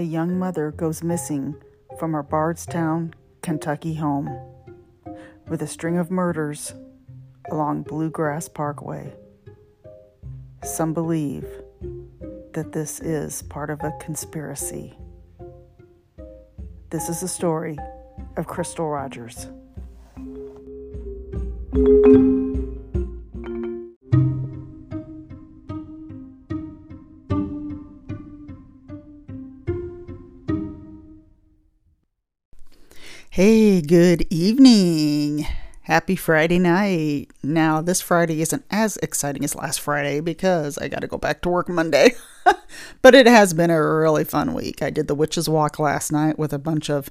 a young mother goes missing from her Bardstown, Kentucky home with a string of murders along Bluegrass Parkway. Some believe that this is part of a conspiracy. This is the story of Crystal Rogers. Good evening. Happy Friday night. Now, this Friday isn't as exciting as last Friday because I got to go back to work Monday. but it has been a really fun week. I did the Witches Walk last night with a bunch of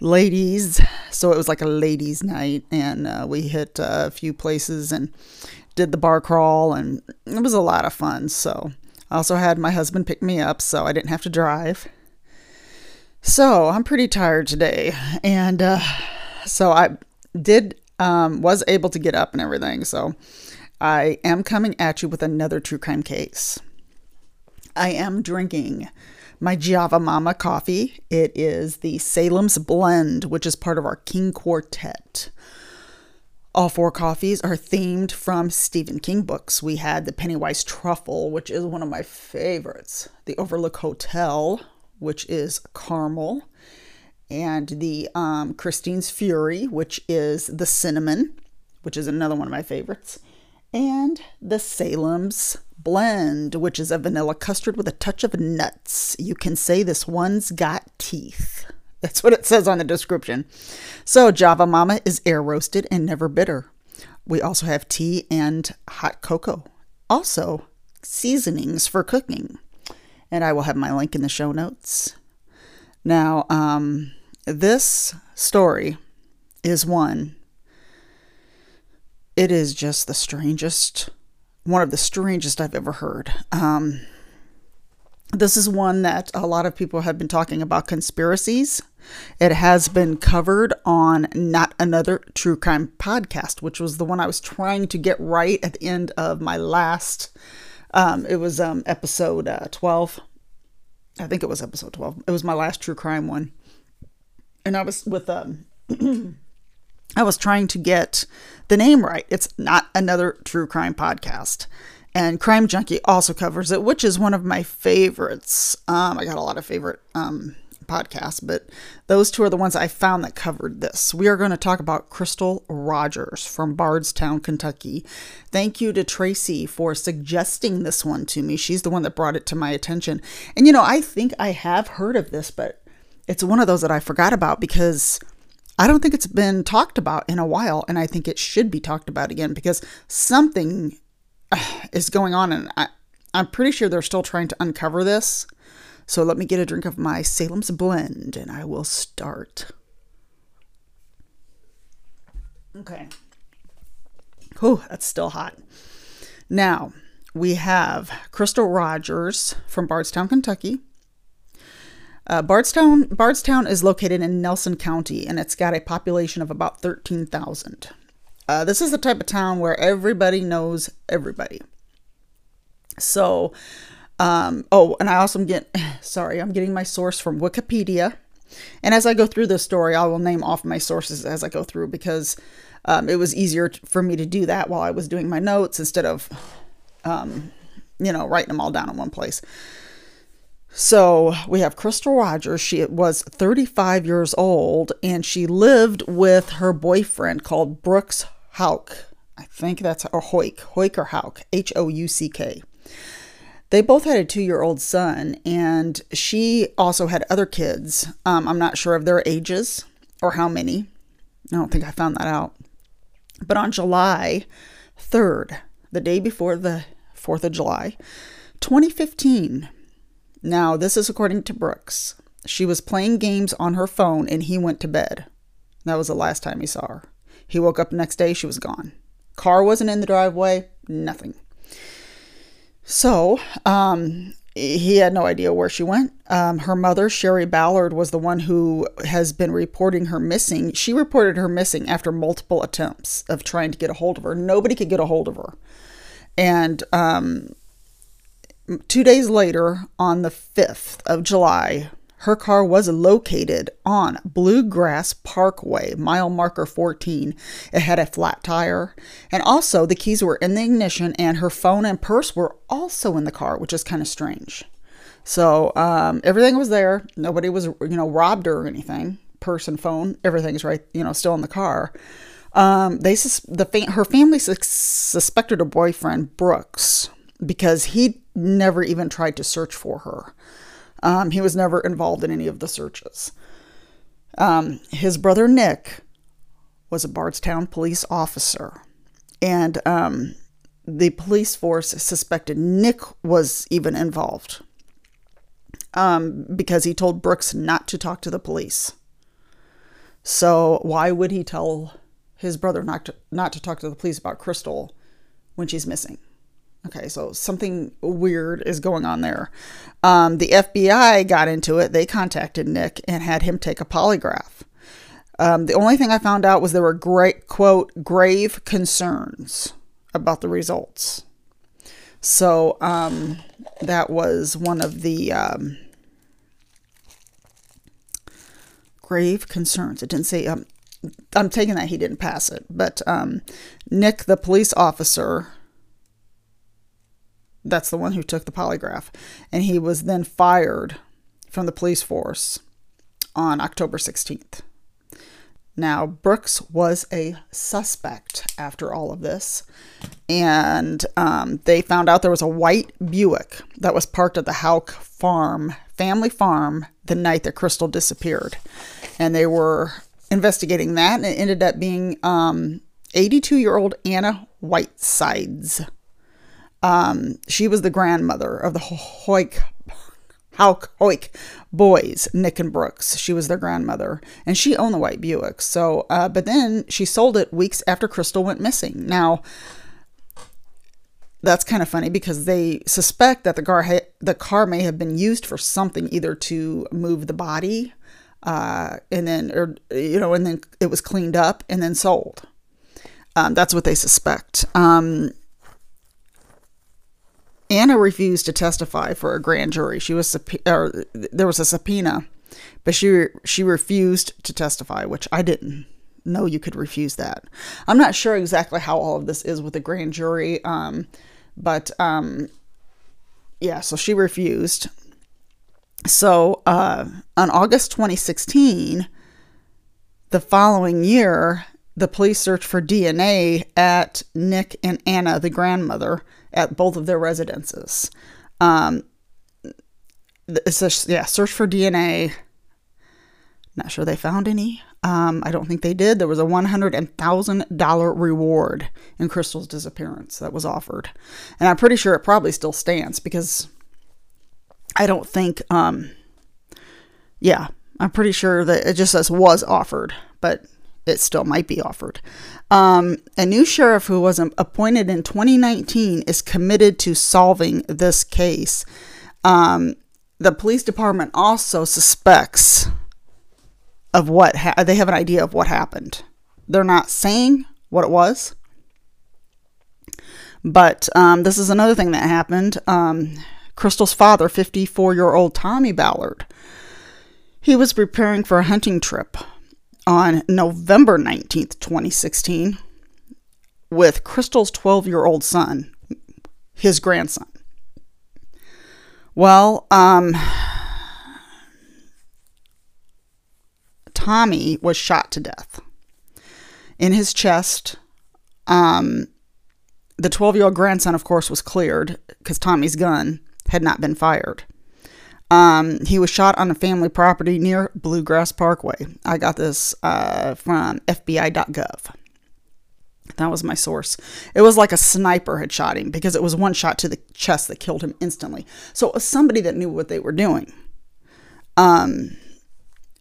ladies. So it was like a ladies' night, and uh, we hit uh, a few places and did the bar crawl, and it was a lot of fun. So I also had my husband pick me up, so I didn't have to drive. So I'm pretty tired today, and uh, so I did um, was able to get up and everything. So I am coming at you with another true crime case. I am drinking my Java Momma coffee. It is the Salem's Blend, which is part of our King Quartet. All four coffees are themed from Stephen King books. We had the Pennywise Truffle, which is one of my favorites, the Overlook Hotel, which is caramel, and the um, Christine's Fury, which is the cinnamon, which is another one of my favorites, and the Salem's Blend, which is a vanilla custard with a touch of nuts. You can say this one's got teeth. That's what it says on the description. So, Java Momma is air roasted and never bitter. We also have tea and hot cocoa. Also, seasonings for cooking and I will have my link in the show notes. Now, um, this story is one, it is just the strangest, one of the strangest I've ever heard. Um, this is one that a lot of people have been talking about conspiracies. It has been covered on Not Another True Crime podcast, which was the one I was trying to get right at the end of my last um, it was um, episode uh, 12. I think it was episode 12. It was my last true crime one. And I was with, um, I was trying to get the name right. It's not another true crime podcast. And Crime Junkie also covers it, which is one of my favorites. Um, I got a lot of favorite um, podcast, but those two are the ones I found that covered this. We are going to talk about Crystal Rogers from Bardstown, Kentucky. Thank you to Tracy for suggesting this one to me. She's the one that brought it to my attention. And you know, I think I have heard of this, but it's one of those that I forgot about because I don't think it's been talked about in a while. And I think it should be talked about again because something is going on. And I, I'm pretty sure they're still trying to uncover this. So let me get a drink of my Salem's blend and I will start. Okay. Oh, that's still hot. Now, we have Crystal Rogers from Bardstown, Kentucky. Uh, Bardstown, Bardstown is located in Nelson County and it's got a population of about 13,000. Uh, this is the type of town where everybody knows everybody. So, um, oh, and I also get, sorry, I'm getting my source from Wikipedia. And as I go through this story, I will name off my sources as I go through because um, it was easier for me to do that while I was doing my notes instead of, um, you know, writing them all down in one place. So we have Crystal Rogers. She was 35 years old and she lived with her boyfriend called Brooks Houck. I think that's or Hoyk, Hoyk or Houck, H O U C K. They both had a two year old son, and she also had other kids. Um, I'm not sure of their ages or how many. I don't think I found that out. But on July 3rd, the day before the 4th of July, 2015, now this is according to Brooks, she was playing games on her phone and he went to bed. That was the last time he saw her. He woke up the next day, she was gone. Car wasn't in the driveway, nothing. So, um, he had no idea where she went. Um, her mother, Sherry Ballard, was the one who has been reporting her missing. She reported her missing after multiple attempts of trying to get a hold of her. Nobody could get a hold of her. And um, two days later, on the 5th of July, her car was located on Bluegrass Parkway, mile marker 14. It had a flat tire. And also, the keys were in the ignition, and her phone and purse were also in the car, which is kind of strange. So, um, everything was there. Nobody was, you know, robbed her or anything. Purse and phone, everything's right, you know, still in the car. Um, they the fa- her family suspected her boyfriend Brooks because he never even tried to search for her. Um, he was never involved in any of the searches. Um, his brother Nick was a Bardstown police officer, and um, the police force suspected Nick was even involved um, because he told Brooks not to talk to the police. So why would he tell his brother not to, not to talk to the police about Crystal when she's missing? Okay, so something weird is going on there. Um, the FBI got into it. They contacted Nick and had him take a polygraph. Um, the only thing I found out was there were great quote grave concerns about the results. So um, that was one of the um, grave concerns. It didn't say. Um, I'm taking that he didn't pass it, but um, Nick, the police officer, that's the one who took the polygraph. And he was then fired from the police force on October 16th. Now, Brooks was a suspect after all of this, and um, they found out there was a white Buick that was parked at the Houck farm, family farm, the night that Crystal disappeared. And they were investigating that, and it ended up being 82 um, year old Anna Whitesides. Um, she was the grandmother of the Hoik, Houck Hoik boys, Nick and Brooks. She was their grandmother, and she owned the white Buick. So, uh, but then she sold it weeks after Crystal went missing. Now, that's kind of funny because they suspect that the car ha- the car may have been used for something, either to move the body, uh, and then or you know, and then it was cleaned up and then sold. Um, that's what they suspect. Um, Anna refused to testify for a grand jury. She was or there was a subpoena, but she she refused to testify, which I didn't know you could refuse that. I'm not sure exactly how all of this is with a grand jury, um, but um, yeah, so she refused. So uh, on August 2016, the following year, the police searched for DNA at Nick and Anna, the grandmother, at both of their residences. Um, it's a, yeah, search for DNA. Not sure they found any. Um, I don't think they did. There was a one hundred and thousand dollar reward in Crystal's disappearance that was offered, and I'm pretty sure it probably still stands because I don't think. Um, yeah, I'm pretty sure that it just says was offered, but it still might be offered. Um, a new sheriff who was appointed in 2019 is committed to solving this case. Um, the police department also suspects of what ha- they have an idea of what happened. They're not saying what it was, but um, this is another thing that happened. Um, Crystal's father, 54 year old Tommy Ballard, he was preparing for a hunting trip on November 19th, 2016, with Crystal's 12 year old son, his grandson. Well, um, Tommy was shot to death in his chest. Um, the 12 year old grandson, of course, was cleared because Tommy's gun had not been fired. Um, he was shot on a family property near Bluegrass Parkway. I got this uh, from FBI.gov. That was my source. It was like a sniper had shot him because it was one shot to the chest that killed him instantly. So it was somebody that knew what they were doing. Um,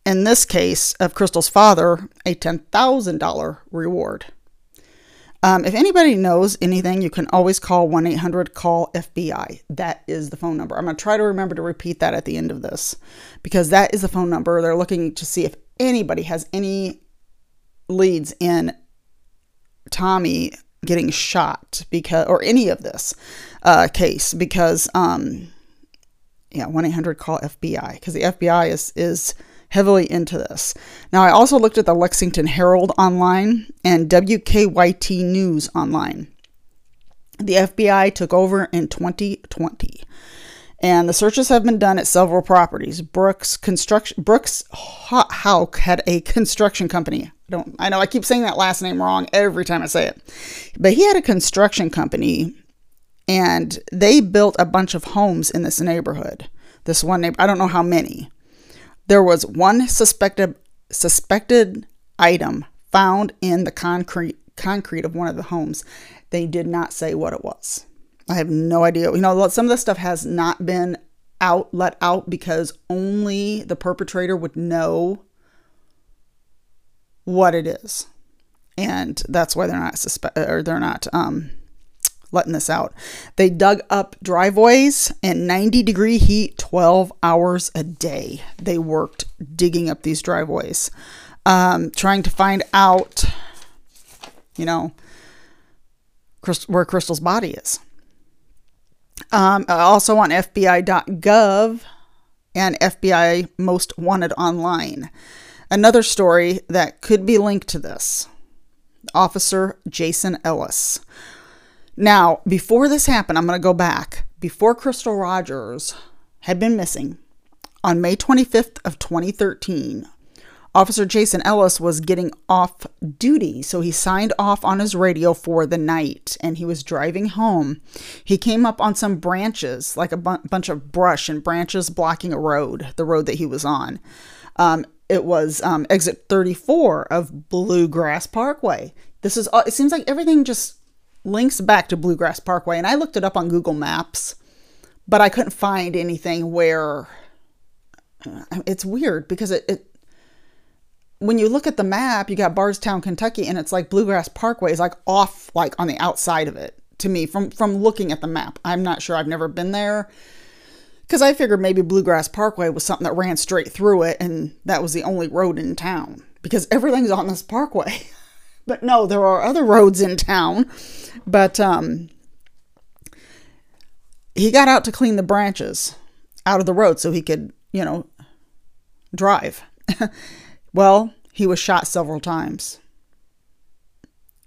in this case of Crystal's father, a $10,000 reward. Um, if anybody knows anything, you can always call 1 800 CALL FBI. That is the phone number. I'm going to try to remember to repeat that at the end of this because that is the phone number. They're looking to see if anybody has any leads in Tommy getting shot because, or any of this uh, case, because um, yeah, 1 800 call FBI because the FBI is, is heavily into this. Now, I also looked at the Lexington Herald online and WKYT News online. The FBI took over in 2020 and the searches have been done at several properties. Brooks Construction Brooks Houck had a construction company. I don't I know I keep saying that last name wrong every time I say it. But he had a construction company and they built a bunch of homes in this neighborhood. This one neighbor, I don't know how many. There was one suspected suspected item found in the concrete concrete of one of the homes. They did not say what it was. I have no idea. You know, some of this stuff has not been out let out because only the perpetrator would know what it is. And that's why they're not suspect or they're not um letting this out. They dug up driveways in 90 degree heat 12 hours a day. They worked digging up these driveways, um, trying to find out, you know, where Crystal's body is. Um, also on FBI.gov and FBI Most Wanted Online. Another story that could be linked to this Officer Jason Ellis. Now, before this happened, I'm going to go back. Before Crystal Rogers had been missing, on May 25th of 2013, Officer Jason Ellis was getting off duty, so he signed off on his radio for the night and he was driving home. He came up on some branches, like a bu- bunch of brush and branches blocking a road, the road that he was on. Um, it was um, exit 34 of Bluegrass Parkway. This is, it seems like everything just links back to Bluegrass Parkway. And I looked it up on Google Maps, but I couldn't find anything where uh, it's weird because it, it when you look at the map, you got Bardstown, Kentucky, and it's like Bluegrass Parkway is like off, like on the outside of it to me from from looking at the map. I'm not sure. I've never been there because I figured maybe Bluegrass Parkway was something that ran straight through it, and that was the only road in town because everything's on this parkway. but no, there are other roads in town. But um, he got out to clean the branches out of the road so he could, you know, drive. Well, he was shot several times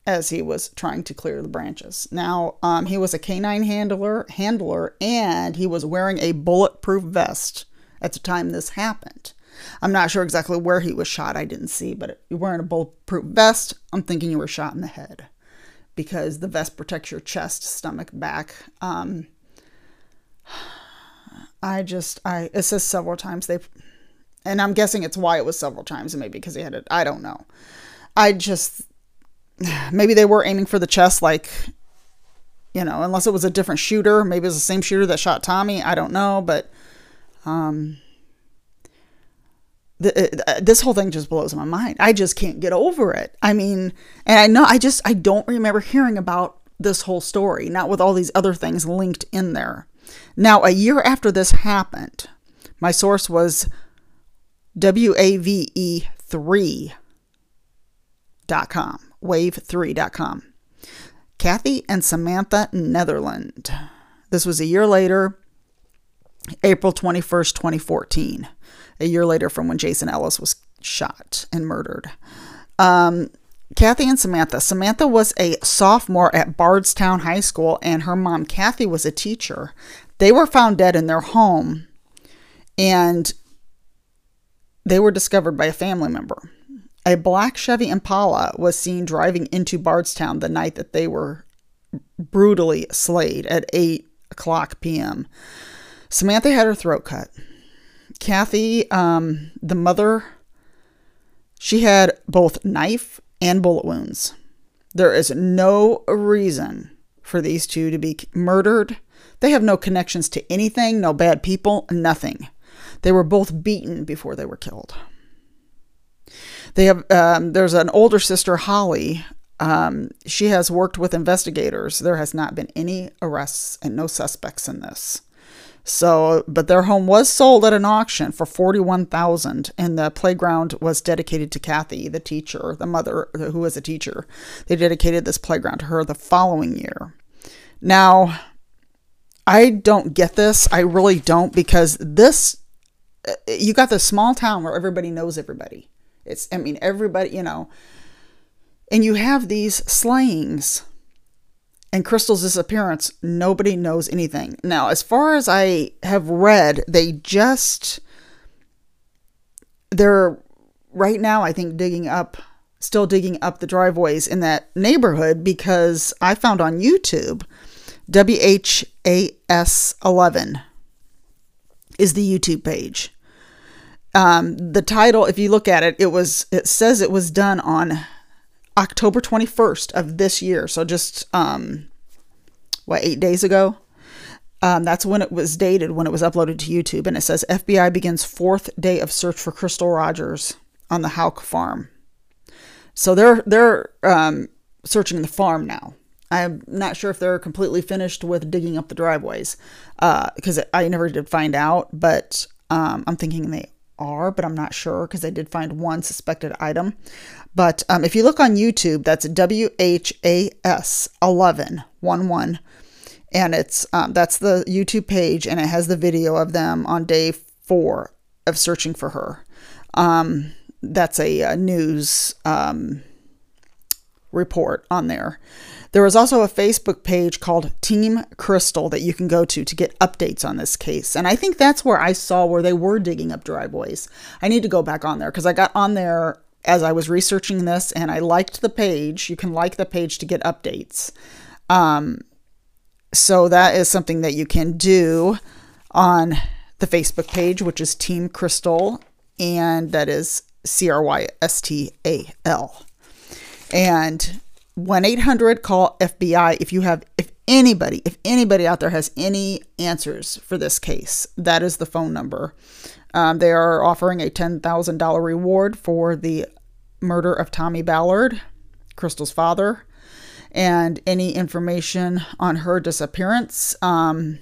as he was trying to clear the branches. Now, um, he was a canine handler, handler, and he was wearing a bulletproof vest at the time this happened. I'm not sure exactly where he was shot. I didn't see, but you're wearing a bulletproof vest. I'm thinking you were shot in the head because the vest protects your chest, stomach, back. Um, I just, I it says several times they and I'm guessing it's why it was several times, and maybe because he had it. I don't know. I just maybe they were aiming for the chest, like you know, unless it was a different shooter. Maybe it was the same shooter that shot Tommy. I don't know, but um, the, uh, this whole thing just blows my mind. I just can't get over it. I mean, and I know I just I don't remember hearing about this whole story, not with all these other things linked in there. Now, a year after this happened, my source was WAVE3.com. Wave3.com. Kathy and Samantha Netherland. This was a year later, April 21st, 2014. A year later from when Jason Ellis was shot and murdered. Um, Kathy and Samantha. Samantha was a sophomore at Bardstown High School, and her mom, Kathy, was a teacher. They were found dead in their home, and they were discovered by a family member. A black Chevy Impala was seen driving into Bardstown the night that they were brutally slayed at 8 o'clock p.m. Samantha had her throat cut. Kathy, um, the mother, she had both knife and bullet wounds. There is no reason for these two to be murdered. They have no connections to anything, no bad people, nothing. They were both beaten before they were killed. They have um, there's an older sister, Holly. Um, she has worked with investigators. There has not been any arrests and no suspects in this. So, but their home was sold at an auction for forty-one thousand, and the playground was dedicated to Kathy, the teacher, the mother who was a teacher. They dedicated this playground to her the following year. Now, I don't get this. I really don't because this you got this small town where everybody knows everybody. It's I mean everybody, you know. And you have these slayings and Crystal's disappearance, nobody knows anything. Now, as far as I have read, they just they're right now I think digging up still digging up the driveways in that neighborhood because I found on YouTube WHAS11 is the YouTube page. Um, the title, if you look at it, it was it says it was done on October 21st of this year. So just um, what eight days ago. Um, that's when it was dated when it was uploaded to YouTube, and it says FBI begins fourth day of search for Crystal Rogers on the Houck farm. So they're they're um, searching the farm now. I'm not sure if they're completely finished with digging up the driveways because uh, I never did find out, but um, I'm thinking they are, but I'm not sure because I did find one suspected item. But um, if you look on YouTube, that's W H A S 11 11, and it's um, that's the YouTube page, and it has the video of them on day four of searching for her. Um, that's a, a news um, report on there. There is also a Facebook page called Team Crystal that you can go to to get updates on this case. And I think that's where I saw where they were digging up driveways. I need to go back on there because I got on there as I was researching this and I liked the page. You can like the page to get updates. Um, so that is something that you can do on the Facebook page, which is Team Crystal, and that is C R Y S T A L. And 1 800 call FBI if you have, if anybody, if anybody out there has any answers for this case, that is the phone number. Um, they are offering a $10,000 reward for the murder of Tommy Ballard, Crystal's father, and any information on her disappearance. Um,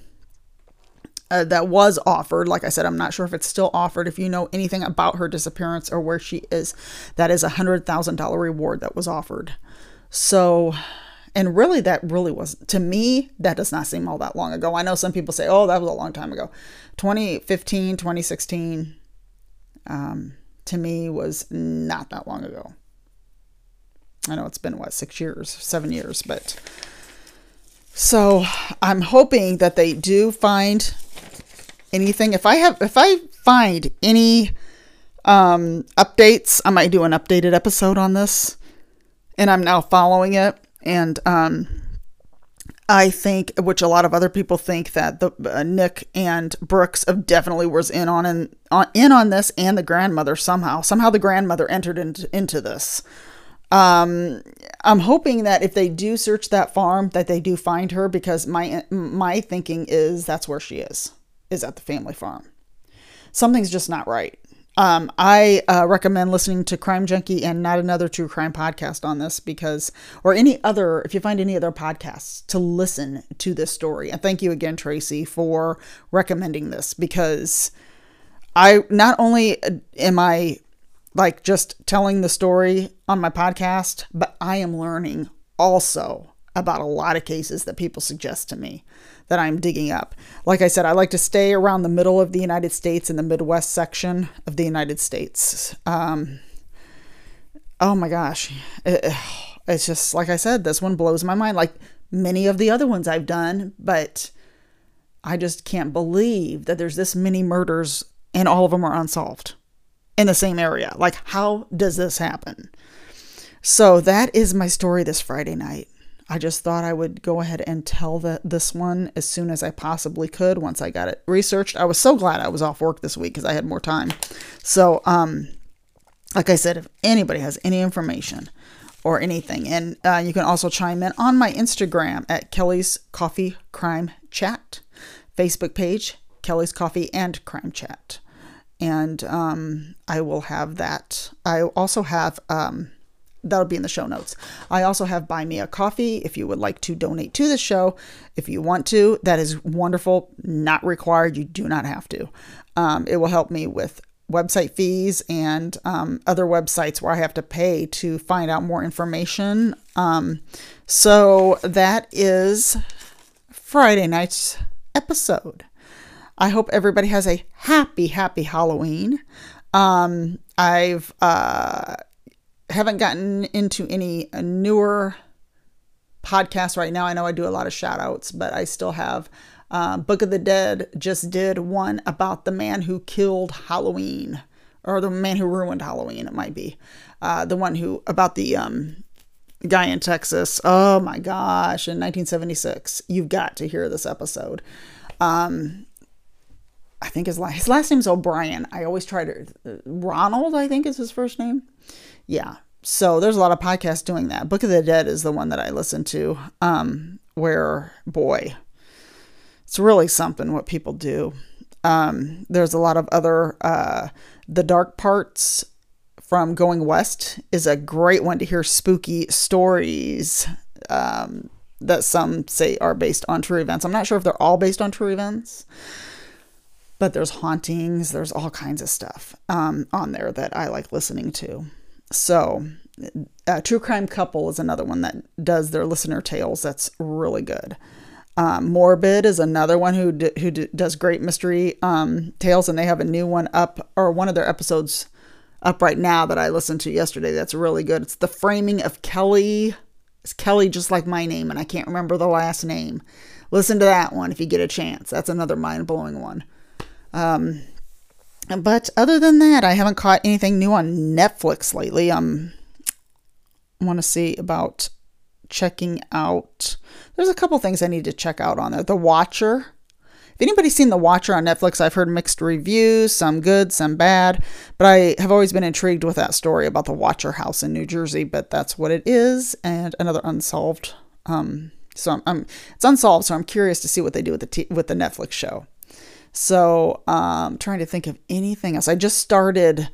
uh, that was offered. Like I said, I'm not sure if it's still offered. If you know anything about her disappearance or where she is, that is a hundred thousand dollar reward that was offered. So, and really, that really was to me. That does not seem all that long ago. I know some people say, "Oh, that was a long time ago." 2015, 2016, um, to me was not that long ago. I know it's been what six years, seven years, but so I'm hoping that they do find anything. If I have, if I find any um, updates, I might do an updated episode on this. And I'm now following it. And um, I think, which a lot of other people think, that the uh, Nick and Brooks of definitely was in on and on, in on this, and the grandmother somehow. Somehow the grandmother entered into into this. Um, I'm hoping that if they do search that farm, that they do find her because my my thinking is that's where she is is at the family farm. Something's just not right. Um, I uh, recommend listening to Crime Junkie and not another true crime podcast on this because, or any other, if you find any other podcasts to listen to this story. And thank you again, Tracy, for recommending this because I not only am I like just telling the story on my podcast, but I am learning also about a lot of cases that people suggest to me that I'm digging up. Like I said, I like to stay around the middle of the United States in the Midwest section of the United States. Um, oh my gosh. It, it's just, like I said, this one blows my mind, like many of the other ones I've done, but I just can't believe that there's this many murders and all of them are unsolved in the same area. Like, how does this happen? So, that is my story this Friday night. I just thought I would go ahead and tell the, this one as soon as I possibly could once I got it researched. I was so glad I was off work this week because I had more time. So, um, like I said, if anybody has any information or anything, and uh, you can also chime in on my Instagram at Kelli's Coffee Crime Chat, Facebook page, Kelli's Coffee and Crime Chat. And um, I will have that. I also have um, that'll be in the show notes. I also have Buy Me a Coffee if you would like to donate to the show. If you want to, that is wonderful. Not required. You do not have to. Um, it will help me with website fees and um, other websites where I have to pay to find out more information. Um, so that is Friday night's episode. I hope everybody has a happy, happy Halloween. Um, I've uh, haven't gotten into any newer podcasts right now. I know I do a lot of shout outs, but I still have uh, Book of the Dead just did one about the man who killed Halloween, or the man who ruined Halloween. It might be uh, the one who about the um, guy in Texas. Oh my gosh, in 1976. You've got to hear this episode. Um, I think his last, his last name's O'Bryan. I always try to uh, Ronald. I think is his first name. Yeah. So there's a lot of podcasts doing that. Book of the Dead is the one that I listen to. Um, where boy, it's really something what people do. Um, there's a lot of other uh, the dark parts from Going West is a great one to hear spooky stories um, that some say are based on true events. I'm not sure if they're all based on true events, but there's hauntings, there's all kinds of stuff um, on there that I like listening to. So, uh, True Crime Couple is another one that does their listener tales. That's really good. Um, Morbid is another one who d- who d- does great mystery um, tales, and they have a new one up, or one of their episodes up right now that I listened to yesterday. That's really good. It's the framing of Kelly. It's Kelly, just like my name, and I can't remember the last name. Listen to that one if you get a chance. That's another mind blowing one. Um, but other than that, I haven't caught anything new on Netflix lately. Um, I want to see about checking out. There's a couple things I need to check out on there. The Watcher if anybody's seen The Watcher on Netflix, I've heard mixed reviews, some good, some bad, but I have always been intrigued with that story about the Watcher house in New Jersey, but that's what it is, and another unsolved. Um, so I'm, I'm, it's unsolved, so I'm curious to see what they do with the t- with the Netflix show. So um, trying to think of anything else. I just started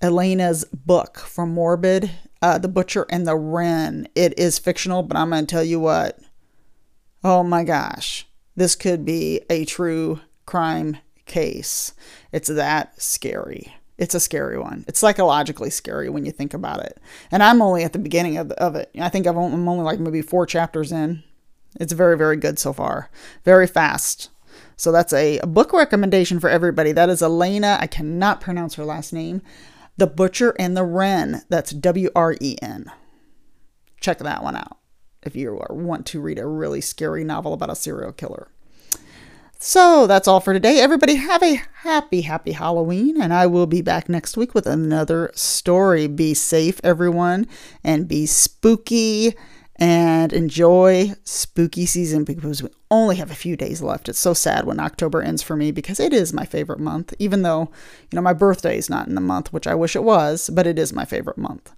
Alaina's book from Morbid, uh, The Butcher and the Wren. It is fictional, but I'm going to tell you what. Oh my gosh this could be a true crime case. It's that scary. It's a scary one. It's psychologically scary when you think about it. And I'm only at the beginning of, of it. I think I'm only like maybe four chapters in. It's very, very good so far. Very fast. So that's a, a book recommendation for everybody. That is Alaina. I cannot pronounce her last name. The Butcher and the Wren. That's W R E N. Check that one out if you want to read a really scary novel about a serial killer. So that's all for today. Everybody have a happy, happy Halloween, and I will be back next week with another story. Be safe, everyone, and be spooky and enjoy spooky season because we only have a few days left. It's so sad when October ends for me because it is my favorite month, even though, you know, my birthday is not in the month, which I wish it was, but it is my favorite month.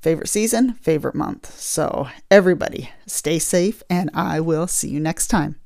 Favorite season, favorite month. So, everybody, stay safe, and I will see you next time.